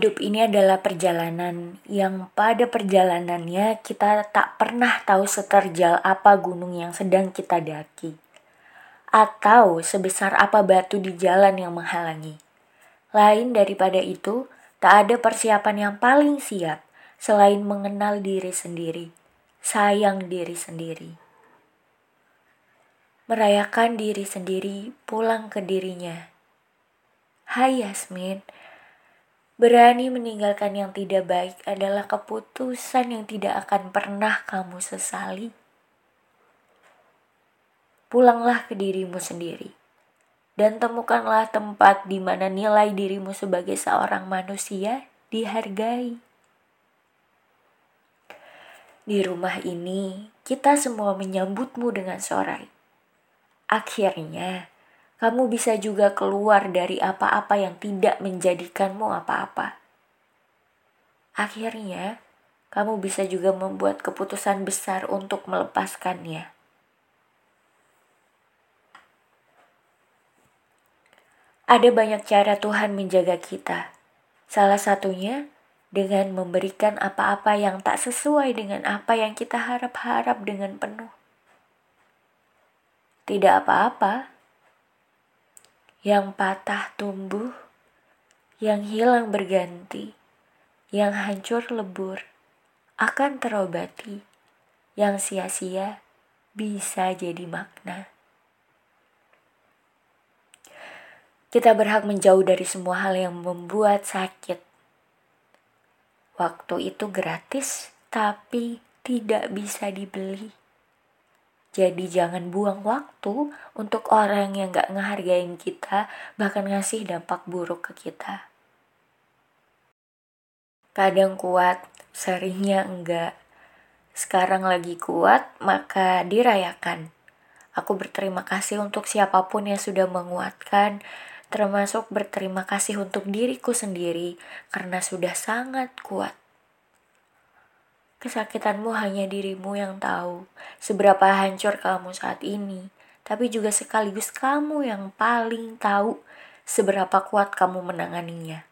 Hidup ini adalah perjalanan yang pada perjalanannya kita tak pernah tahu seterjal apa gunung yang sedang kita daki. Atau sebesar apa batu di jalan yang menghalangi. Lain daripada itu, tak ada persiapan yang paling siap selain mengenal diri sendiri, sayang diri sendiri. Merayakan diri sendiri, pulang ke dirinya. Hai Yasmin, Berani meninggalkan yang tidak baik adalah keputusan yang tidak akan pernah kamu sesali. Pulanglah ke dirimu sendiri dan temukanlah tempat di mana nilai dirimu sebagai seorang manusia dihargai. Di rumah ini, kita semua menyambutmu dengan sorai. Akhirnya, kamu bisa juga keluar dari apa-apa yang tidak menjadikanmu apa-apa. Akhirnya, kamu bisa juga membuat keputusan besar untuk melepaskannya. Ada banyak cara Tuhan menjaga kita. Salah satunya dengan memberikan apa-apa yang tak sesuai dengan apa yang kita harap-harap dengan penuh. Tidak apa-apa yang patah tumbuh, yang hilang berganti, yang hancur lebur, akan terobati, yang sia-sia bisa jadi makna. Kita berhak menjauh dari semua hal yang membuat sakit. Waktu itu gratis, tapi tidak bisa dibeli. Jadi jangan buang waktu untuk orang yang gak ngehargain kita, bahkan ngasih dampak buruk ke kita. Kadang kuat, seringnya enggak. Sekarang lagi kuat, maka dirayakan. Aku berterima kasih untuk siapa pun yang sudah menguatkan, termasuk berterima kasih untuk diriku sendiri karena sudah sangat kuat. Kesakitanmu hanya dirimu yang tahu seberapa hancur kamu saat ini, tapi juga sekaligus kamu yang paling tahu seberapa kuat kamu menanganinya.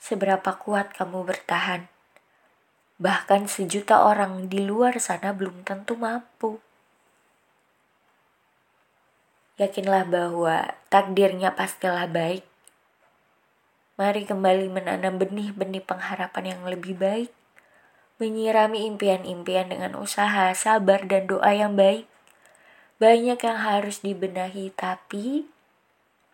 Seberapa kuat kamu bertahan. Bahkan sejuta orang di luar sana belum tentu mampu. Yakinlah bahwa takdirnya pastilah baik. Mari kembali menanam benih-benih pengharapan yang lebih baik menyirami impian-impian dengan usaha, sabar, dan doa yang baik. Banyak yang harus dibenahi, tapi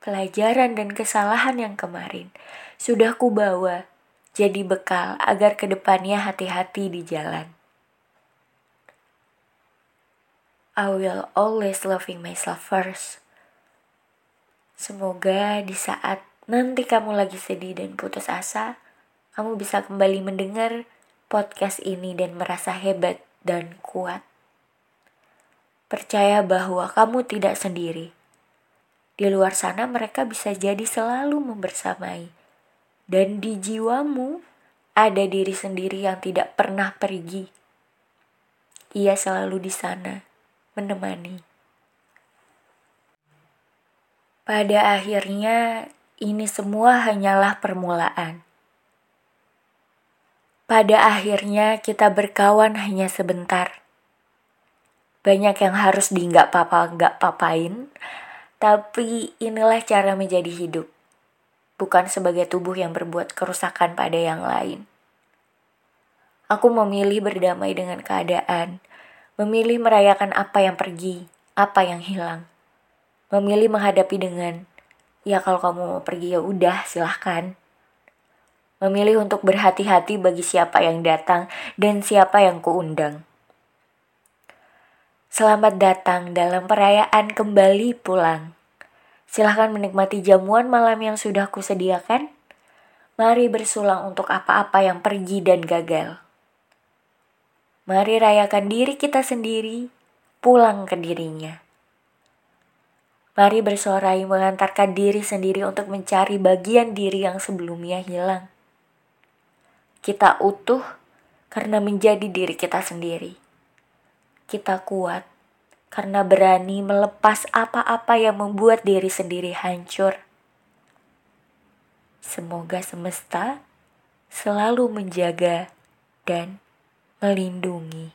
pelajaran dan kesalahan yang kemarin sudah kubawa jadi bekal agar ke depannya hati-hati di jalan. I will always loving myself first. Semoga di saat nanti kamu lagi sedih dan putus asa, kamu bisa kembali mendengar podcast ini dan merasa hebat dan kuat. Percaya bahwa kamu tidak sendiri. Di luar sana mereka bisa jadi selalu membersamai. Dan di jiwamu ada diri sendiri yang tidak pernah pergi. Ia selalu di sana, menemani. Pada akhirnya, ini semua hanyalah permulaan. Pada akhirnya kita berkawan hanya sebentar. Banyak yang harus di nggak papa nggak papain, tapi inilah cara menjadi hidup. Bukan sebagai tubuh yang berbuat kerusakan pada yang lain. Aku memilih berdamai dengan keadaan, memilih merayakan apa yang pergi, apa yang hilang. Memilih menghadapi dengan, ya kalau kamu mau pergi ya udah silahkan memilih untuk berhati-hati bagi siapa yang datang dan siapa yang kuundang. Selamat datang dalam perayaan kembali pulang. Silahkan menikmati jamuan malam yang sudah kusediakan. Mari bersulang untuk apa-apa yang pergi dan gagal. Mari rayakan diri kita sendiri, pulang ke dirinya. Mari bersorai mengantarkan diri sendiri untuk mencari bagian diri yang sebelumnya hilang. Kita utuh karena menjadi diri kita sendiri. Kita kuat karena berani melepas apa-apa yang membuat diri sendiri hancur. semoga semesta selalu menjaga dan melindungi.